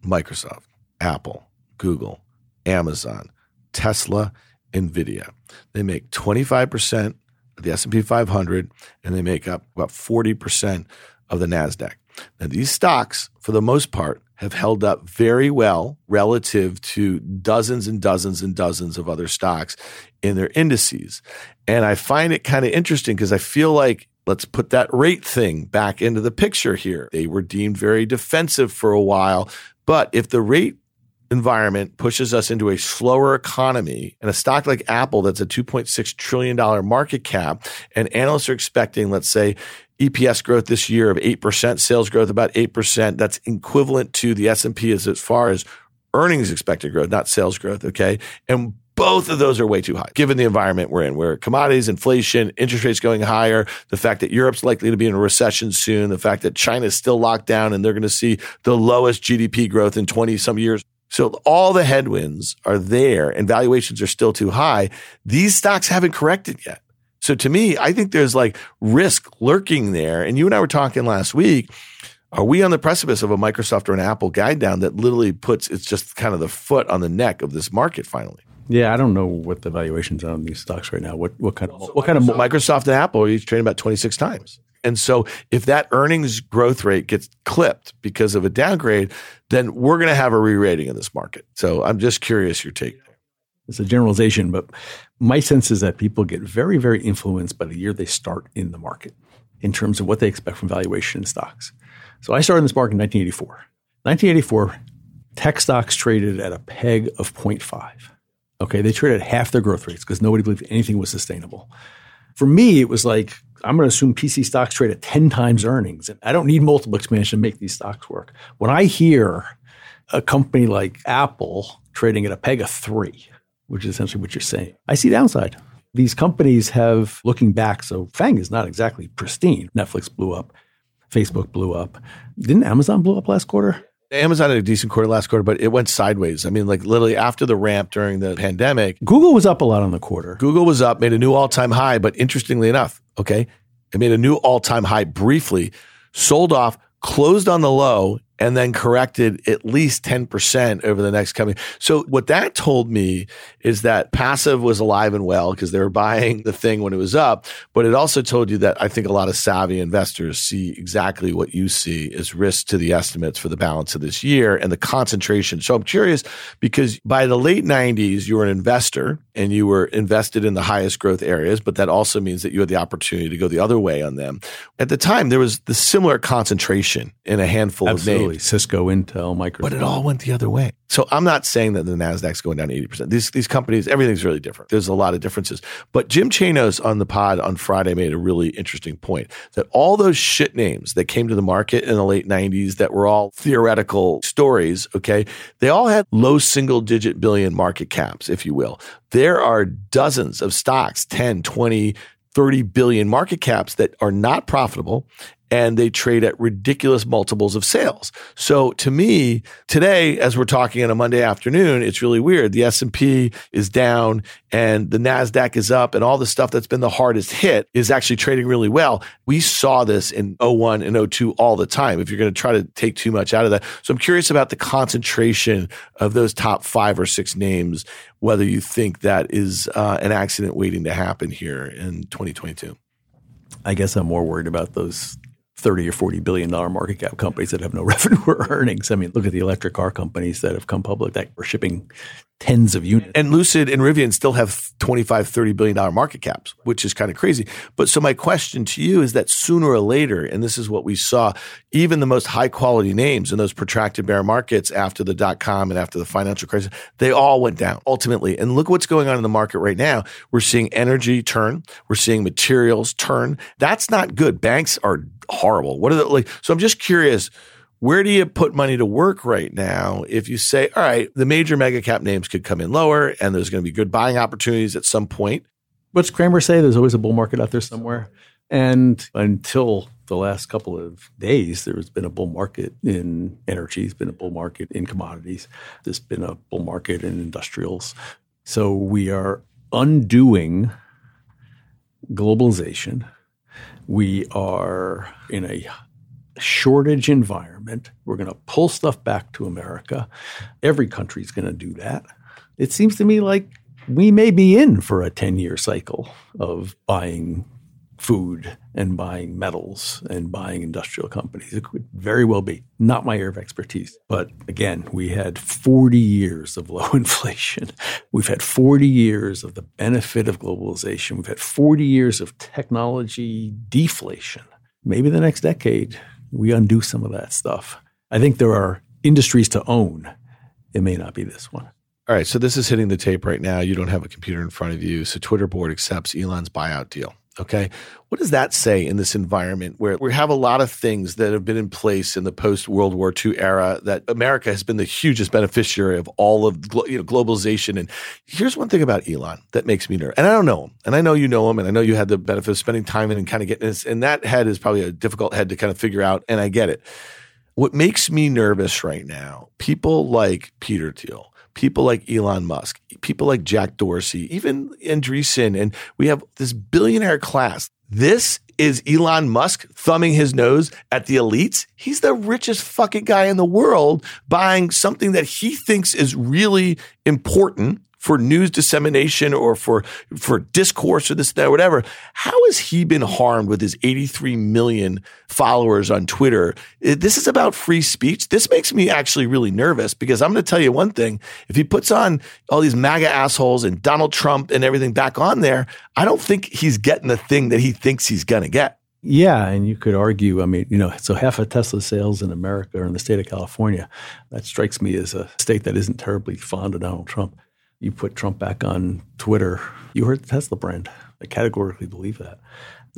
Speaker 1: Microsoft, Apple, Google, Amazon, Tesla, Nvidia. They make 25% of the S&P 500 and they make up about 40% of the Nasdaq. Now these stocks for the most part have held up very well relative to dozens and dozens and dozens of other stocks in their indices. And I find it kind of interesting because I feel like let's put that rate thing back into the picture here. They were deemed very defensive for a while, but if the rate environment pushes us into a slower economy and a stock like Apple that's a 2.6 trillion dollar market cap and analysts are expecting let's say EPS growth this year of 8%, sales growth about 8%. That's equivalent to the S&P as, as far as earnings expected growth, not sales growth, okay? And both of those are way too high given the environment we're in, where commodities, inflation, interest rates going higher, the fact that Europe's likely to be in a recession soon, the fact that China's still locked down and they're going to see the lowest GDP growth in 20 some years. So all the headwinds are there and valuations are still too high. These stocks haven't corrected yet. So to me, I think there's like risk lurking there. And you and I were talking last week. Are we on the precipice of a Microsoft or an Apple guide down that literally puts it's just kind of the foot on the neck of this market finally?
Speaker 2: Yeah, I don't know what the valuations are on these stocks right now. What what kind of what kind of
Speaker 1: Microsoft and Apple are each trading about 26 times. And so if that earnings growth rate gets clipped because of a downgrade, then we're going to have a re-rating in this market. So I'm just curious your take.
Speaker 2: It's a generalization, but my sense is that people get very, very influenced by the year they start in the market in terms of what they expect from valuation in stocks. So I started in this market in 1984. 1984, tech stocks traded at a peg of 0.5. Okay, they traded at half their growth rates because nobody believed anything was sustainable. For me, it was like I'm going to assume PC stocks trade at 10 times earnings. And I don't need multiple expansion to make these stocks work. When I hear a company like Apple trading at a peg of three, which is essentially what you're saying, I see downside. These companies have, looking back, so FANG is not exactly pristine. Netflix blew up, Facebook blew up. Didn't Amazon blow up last quarter?
Speaker 1: Amazon had a decent quarter last quarter, but it went sideways. I mean, like literally after the ramp during the pandemic,
Speaker 2: Google was up a lot on the quarter.
Speaker 1: Google was up, made a new all time high, but interestingly enough, okay, it made a new all time high briefly, sold off, closed on the low, and then corrected at least 10% over the next coming. So what that told me is that passive was alive and well because they were buying the thing when it was up. But it also told you that I think a lot of savvy investors see exactly what you see as risk to the estimates for the balance of this year and the concentration. So I'm curious because by the late 90s, you were an investor and you were invested in the highest growth areas, but that also means that you had the opportunity to go the other way on them. At the time, there was the similar concentration in a handful
Speaker 2: Absolutely.
Speaker 1: of names.
Speaker 2: Cisco, Intel, Microsoft.
Speaker 1: But it all went the other way. So I'm not saying that the Nasdaq's going down 80%. These these companies, everything's really different. There's a lot of differences. But Jim Chanos on the pod on Friday made a really interesting point that all those shit names that came to the market in the late 90s that were all theoretical stories, okay, they all had low single digit billion market caps, if you will. There are dozens of stocks, 10, 20, 30 billion market caps that are not profitable and they trade at ridiculous multiples of sales. So to me, today as we're talking on a Monday afternoon, it's really weird. The S&P is down and the Nasdaq is up and all the stuff that's been the hardest hit is actually trading really well. We saw this in 01 and 02 all the time. If you're going to try to take too much out of that. So I'm curious about the concentration of those top 5 or 6 names whether you think that is uh, an accident waiting to happen here in 2022.
Speaker 2: I guess I'm more worried about those 30 or 40 billion dollar market cap companies that have no (laughs) revenue or earnings. I mean, look at the electric car companies that have come public that are shipping tens of units.
Speaker 1: And Lucid and Rivian still have 25, 30 billion dollar market caps, which is kind of crazy. But so my question to you is that sooner or later, and this is what we saw, even the most high quality names in those protracted bear markets after the dot com and after the financial crisis, they all went down ultimately. And look what's going on in the market right now. We're seeing energy turn. We're seeing materials turn. That's not good. Banks are horrible. What are the like? So I'm just curious. Where do you put money to work right now if you say, all right, the major mega cap names could come in lower and there's going to be good buying opportunities at some point?
Speaker 2: What's Cramer say? There's always a bull market out there somewhere. And until the last couple of days, there's been a bull market in energy, there's been a bull market in commodities, there's been a bull market in industrials. So we are undoing globalization. We are in a shortage environment. We're going to pull stuff back to America. Every country's going to do that. It seems to me like we may be in for a 10 year cycle of buying food and buying metals and buying industrial companies. It could very well be. Not my area of expertise. But again, we had 40 years of (laughs) low inflation. We've had 40 years of the benefit of globalization. We've had 40 years of technology deflation. Maybe the next decade, we undo some of that stuff. I think there are industries to own. It may not be this one.
Speaker 1: All right. So this is hitting the tape right now. You don't have a computer in front of you. So Twitter board accepts Elon's buyout deal. Okay. What does that say in this environment where we have a lot of things that have been in place in the post World War II era that America has been the hugest beneficiary of all of you know, globalization? And here's one thing about Elon that makes me nervous. And I don't know him. And I know you know him. And I know you had the benefit of spending time in and kind of getting this. And that head is probably a difficult head to kind of figure out. And I get it. What makes me nervous right now, people like Peter Thiel, people like Elon Musk, people like Jack Dorsey, even Andreessen, and we have this billionaire class. This is Elon Musk thumbing his nose at the elites. He's the richest fucking guy in the world buying something that he thinks is really important for news dissemination or for for discourse or this that whatever how has he been harmed with his 83 million followers on twitter? Eh, this is about free speech. This makes me actually really nervous because i'm going to tell you one thing. If he puts on all these maga assholes and donald trump and everything back on there i don't think he's getting the thing that he thinks he's going to get.
Speaker 2: Yeah, and you could argue, I mean, you know, so half of Tesla sales in America are in the state of California. That strikes me as a state that isn't terribly fond of Donald Trump you put Trump back on Twitter, you hurt the Tesla brand. I categorically believe that.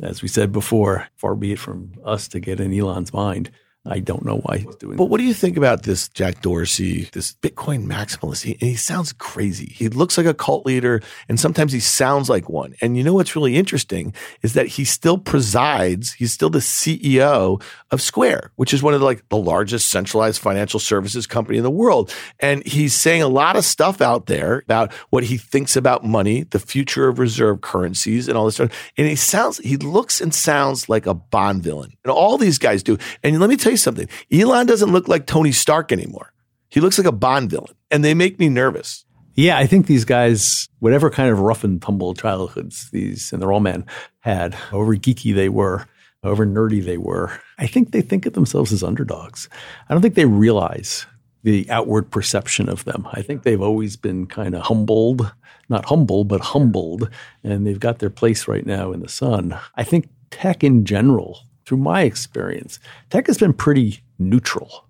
Speaker 2: As we said before, far be it from us to get in Elon's mind. I don't know why he's doing it.
Speaker 1: But what do you think about this Jack Dorsey, this Bitcoin maximalist? He, he sounds crazy. He looks like a cult leader and sometimes he sounds like one. And you know what's really interesting is that he still presides, he's still the CEO of Square, which is one of the, like the largest centralized financial services company in the world. And he's saying a lot of stuff out there about what he thinks about money, the future of reserve currencies and all this stuff. And he sounds, he looks and sounds like a Bond villain. And all these guys do. And let me tell you something. Elon doesn't look like Tony Stark anymore. He looks like a Bond villain, and they make me nervous.
Speaker 2: Yeah, I think these guys, whatever kind of rough and tumble childhoods these and they're all men had, however geeky they were, however nerdy they were, I think they think of themselves as underdogs. I don't think they realize the outward perception of them. I think they've always been kind of humbled, not humble, but humbled, and they've got their place right now in the sun. I think tech in general through my experience, tech has been pretty neutral.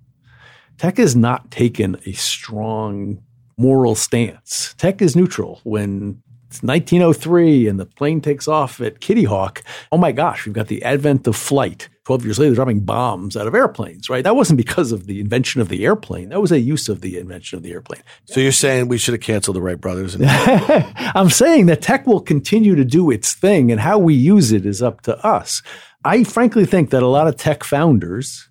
Speaker 2: Tech has not taken a strong moral stance. Tech is neutral. When it's 1903 and the plane takes off at Kitty Hawk, oh my gosh, we've got the advent of flight. 12 years later, they're dropping bombs out of airplanes, right? That wasn't because of the invention of the airplane. That was a use of the invention of the airplane.
Speaker 1: So you're saying we should have canceled the Wright brothers? And- (laughs)
Speaker 2: I'm saying that tech will continue to do its thing and how we use it is up to us. I frankly think that a lot of tech founders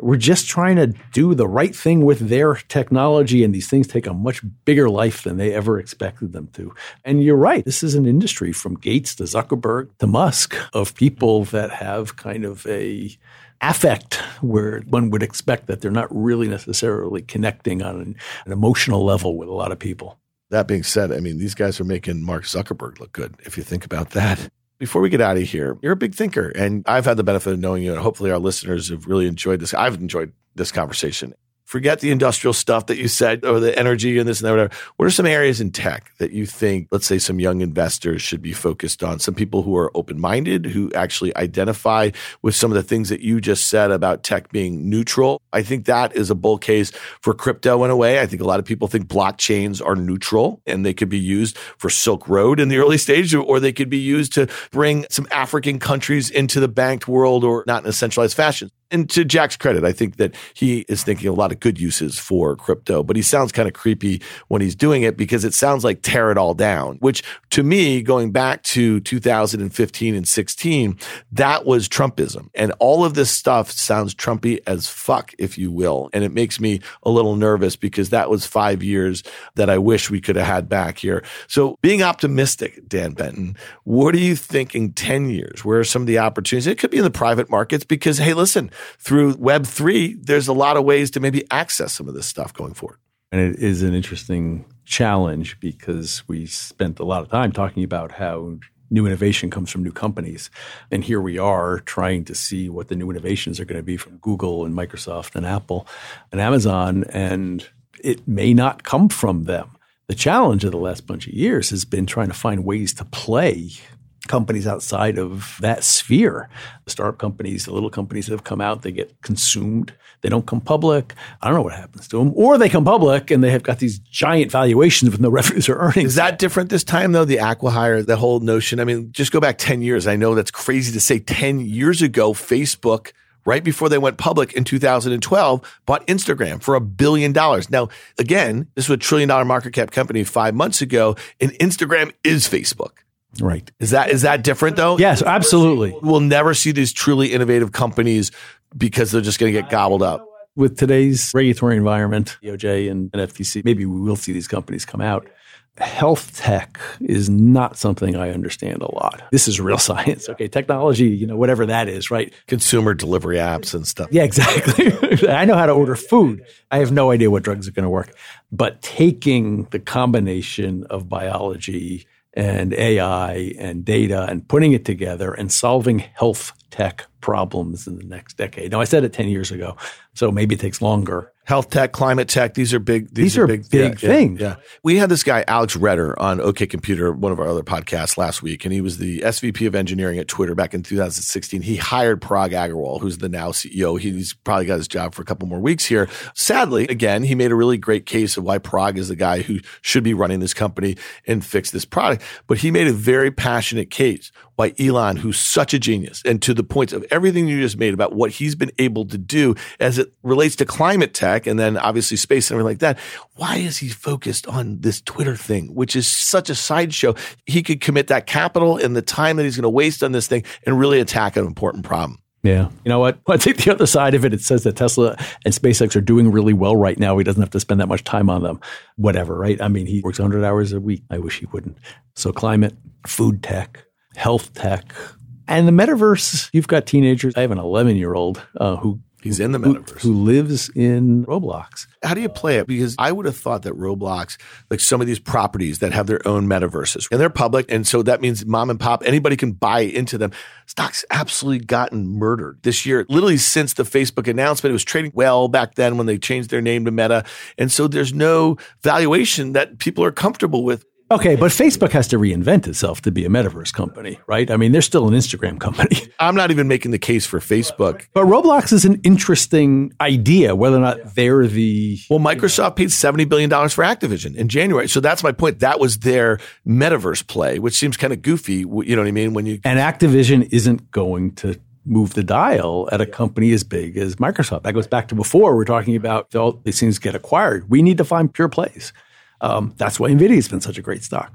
Speaker 2: were just trying to do the right thing with their technology, and these things take a much bigger life than they ever expected them to. And you're right, this is an industry from Gates to Zuckerberg to Musk of people that have kind of a affect where one would expect that they're not really necessarily connecting on an, an emotional level with a lot of people.
Speaker 1: That being said, I mean, these guys are making Mark Zuckerberg look good, if you think about that. Before we get out of here, you're a big thinker, and I've had the benefit of knowing you, and hopefully our listeners have really enjoyed this. I've enjoyed this conversation forget the industrial stuff that you said or the energy and this and that, whatever. What are some areas in tech that you think, let's say, some young investors should be focused on? Some people who are open minded, who actually identify with some of the things that you just said about tech being neutral. I think that is a bull case for crypto in a way. I think a lot of people think blockchains are neutral and they could be used for Silk Road in the early stage, or they could be used to bring some African countries into the banked world or not in a centralized fashion and to Jack's credit, I think that he is thinking a lot of good uses for crypto, but he sounds kind of creepy when he's doing it because it sounds like tear it all down, which to me, going back to 2015 and 16, that was Trumpism. And all of this stuff sounds Trumpy as fuck, if you will. And it makes me a little nervous because that was five years that I wish we could have had back here. So being optimistic, Dan Benton, what are you thinking 10 years? Where are some of the opportunities? It could be in the private markets because, hey, listen, through Web3, there's a lot of ways to maybe access some of this stuff going forward.
Speaker 2: And it is an interesting challenge because we spent a lot of time talking about how new innovation comes from new companies. And here we are trying to see what the new innovations are going to be from Google and Microsoft and Apple and Amazon. And it may not come from them. The challenge of the last bunch of years has been trying to find ways to play companies outside of that sphere. The startup companies, the little companies that have come out, they get consumed. They don't come public. I don't know what happens to them. Or they come public and they have got these giant valuations with no (laughs) revenues or earnings.
Speaker 1: Is that different this time, though? The acquihire, the whole notion. I mean, just go back 10 years. I know that's crazy to say 10 years ago, Facebook right before they went public in 2012, bought Instagram for a billion dollars. Now, again, this was a trillion dollar market cap company five months ago, and Instagram is Facebook.
Speaker 2: Right.
Speaker 1: Is that is that different though?
Speaker 2: Yes, absolutely.
Speaker 1: We'll never see these truly innovative companies because they're just going to get gobbled up.
Speaker 2: With today's regulatory environment, DOJ and, and FTC, maybe we will see these companies come out. Health tech is not something I understand a lot. This is real (laughs) science. Okay, technology, you know, whatever that is, right?
Speaker 1: Consumer delivery apps and stuff.
Speaker 2: Yeah, exactly. (laughs) I know how to order food. I have no idea what drugs are going to work. But taking the combination of biology, and AI and data and putting it together and solving health tech problems in the next decade. Now, I said it 10 years ago, so maybe it takes longer.
Speaker 1: Health tech, climate tech, these are big.
Speaker 2: These,
Speaker 1: These,
Speaker 2: are
Speaker 1: big,
Speaker 2: big
Speaker 1: yeah,
Speaker 2: things.
Speaker 1: Yeah, we had this guy Alex Roetter on OK Computer, one of our other podcasts last week, and he was the SVP of engineering at Twitter back in 2016. He hired Parag Agrawal, who's the now CEO. He's probably got his job for a couple more weeks here. Sadly, again, he made a really great case of why Parag is the guy who should be running this company and fix this product. But he made a very passionate case why Elon, who's such a genius, and to the point of everything you just made about what he's been able to do as it relates to climate tech and then obviously space and everything like that, why is he focused on this Twitter thing, which is such a sideshow? He could commit that capital and the time that he's going to waste on this thing and really attack an important problem.
Speaker 2: Yeah. You know what? (laughs) I take the other side of it. It says that Tesla and SpaceX are doing really well right now. He doesn't have to spend that much time on them. Whatever, right? I mean, he works 100 hours a week. I wish he wouldn't. So, climate, food tech, health tech, and the metaverse. You've got teenagers. I have an 11 year old uh, who
Speaker 1: He's in the
Speaker 2: who,
Speaker 1: metaverse.
Speaker 2: who lives in Roblox.
Speaker 1: How do you play it? Because I would have thought that Roblox, like some of these properties that have their own metaverses and they're public. And so that means mom and pop, anybody can buy into them. Stock's absolutely gotten murdered this year. Literally since the Facebook announcement, it was trading well back then when they changed their name to Meta. And so there's no valuation that people are comfortable with.
Speaker 2: Okay, but Facebook has to reinvent itself to be a metaverse company, right? I mean, they're still an Instagram company. (laughs)
Speaker 1: I'm not even making the case for Facebook.
Speaker 2: But Roblox is an interesting idea, whether or not they're the.
Speaker 1: Well, Microsoft paid $70 billion for Activision in January. So that's my point. That was their metaverse play, which seems kind of goofy. You know what I mean? When you
Speaker 2: And Activision isn't going to move the dial at a company as big as Microsoft. That goes back to before. We're talking about all these things get acquired. We need to find pure plays. Um, that's why NVIDIA has been such a great stock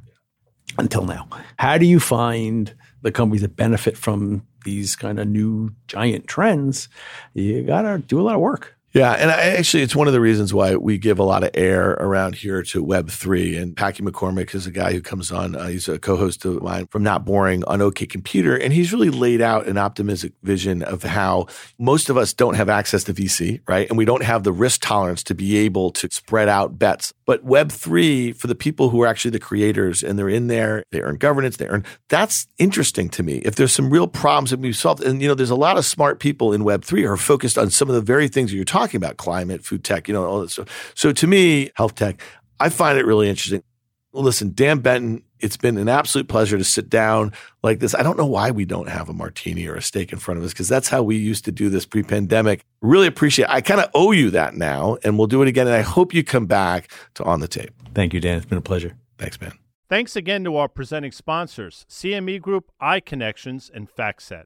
Speaker 2: until now. How do you find the companies that benefit from these kind of new giant trends? You got to do a lot of work.
Speaker 1: Yeah, and I, actually, it's one of the reasons why we give a lot of air around here to Web three. And Packy McCormick is a guy who comes on. Uh, he's a co-host of mine from Not Boring on OK Computer, and he's really laid out an optimistic vision of how most of us don't have access to VC, right? And we don't have the risk tolerance to be able to spread out bets. But Web three, for the people who are actually the creators and they're in there, they earn governance, they earn. That's interesting to me. If there's some real problems that we've solved, and you know, there's a lot of smart people in Web three who are focused on some of the very things that you're talking about climate, food tech, you know, all that stuff. So to me, health tech, I find it really interesting. Well, listen, Dan Benton, it's been an absolute pleasure to sit down like this. I don't know why we don't have a martini or a steak in front of us because that's how we used to do this pre pandemic. Really appreciate it. I kind of owe you that now, and we'll do it again. And I hope you come back to On the Tape.
Speaker 2: Thank you, Dan. It's been a pleasure.
Speaker 1: Thanks, man.
Speaker 3: Thanks again to our presenting sponsors, CME Group, iConnections, and FactSet.